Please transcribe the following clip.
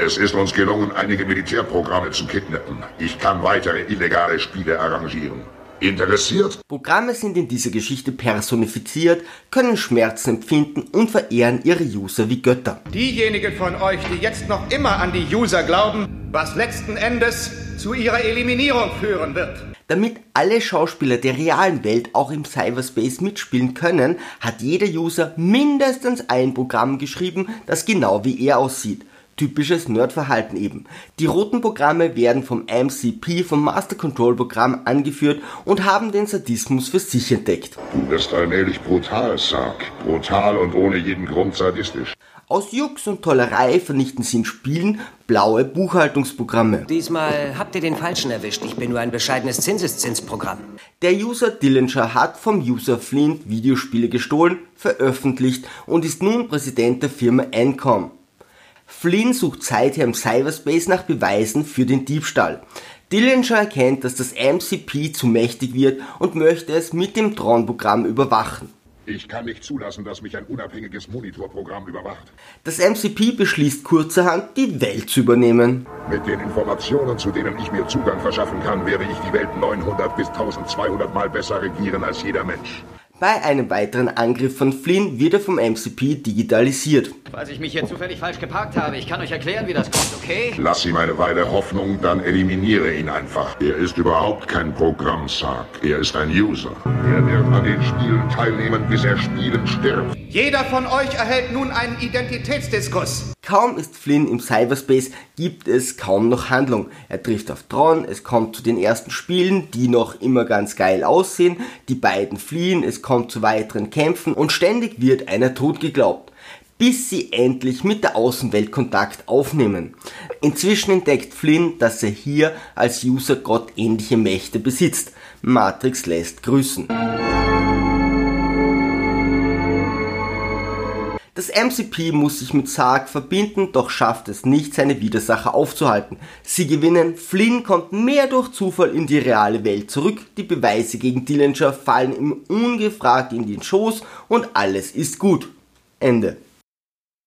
Es ist uns gelungen, einige Militärprogramme zu kidnappen. Ich kann weitere illegale Spiele arrangieren. Interessiert? Programme sind in dieser Geschichte personifiziert, können Schmerzen empfinden und verehren ihre User wie Götter. Diejenigen von euch, die jetzt noch immer an die User glauben, was letzten Endes zu ihrer Eliminierung führen wird. Damit alle Schauspieler der realen Welt auch im Cyberspace mitspielen können, hat jeder User mindestens ein Programm geschrieben, das genau wie er aussieht. Typisches Nerdverhalten eben. Die roten Programme werden vom MCP, vom Master Control Programm angeführt und haben den Sadismus für sich entdeckt. Du wirst allmählich brutal, Sark. Brutal und ohne jeden Grund sadistisch. Aus Jux und Tollerei vernichten sie in Spielen blaue Buchhaltungsprogramme. Diesmal habt ihr den Falschen erwischt. Ich bin nur ein bescheidenes Zinseszinsprogramm. Der User Dillinger hat vom User Flint Videospiele gestohlen, veröffentlicht und ist nun Präsident der Firma Encom. Flynn sucht seither im Cyberspace nach Beweisen für den Diebstahl. Dillinger erkennt, dass das MCP zu mächtig wird und möchte es mit dem Tron-Programm überwachen. Ich kann nicht zulassen, dass mich ein unabhängiges Monitorprogramm überwacht. Das MCP beschließt kurzerhand, die Welt zu übernehmen. Mit den Informationen, zu denen ich mir Zugang verschaffen kann, werde ich die Welt 900 bis 1200 Mal besser regieren als jeder Mensch. Bei einem weiteren Angriff von Flynn wird er vom MCP digitalisiert. Falls ich mich hier zufällig falsch geparkt habe, ich kann euch erklären, wie das kommt, okay? Lass ihm eine Weile Hoffnung, dann eliminiere ihn einfach. Er ist überhaupt kein Programm, Sark. Er ist ein User. Er wird an den Spielen teilnehmen, bis er Spielen stirbt. Jeder von euch erhält nun einen Identitätsdiskus. Kaum ist Flynn im Cyberspace, gibt es kaum noch Handlung. Er trifft auf Tron, es kommt zu den ersten Spielen, die noch immer ganz geil aussehen, die beiden fliehen, es kommt zu weiteren Kämpfen und ständig wird einer tot geglaubt bis sie endlich mit der Außenwelt Kontakt aufnehmen. Inzwischen entdeckt Flynn, dass er hier als User gottähnliche Mächte besitzt. Matrix lässt grüßen. Das MCP muss sich mit Sark verbinden, doch schafft es nicht, seine Widersacher aufzuhalten. Sie gewinnen, Flynn kommt mehr durch Zufall in die reale Welt zurück, die Beweise gegen Dillinger fallen ihm ungefragt in den Schoß und alles ist gut. Ende.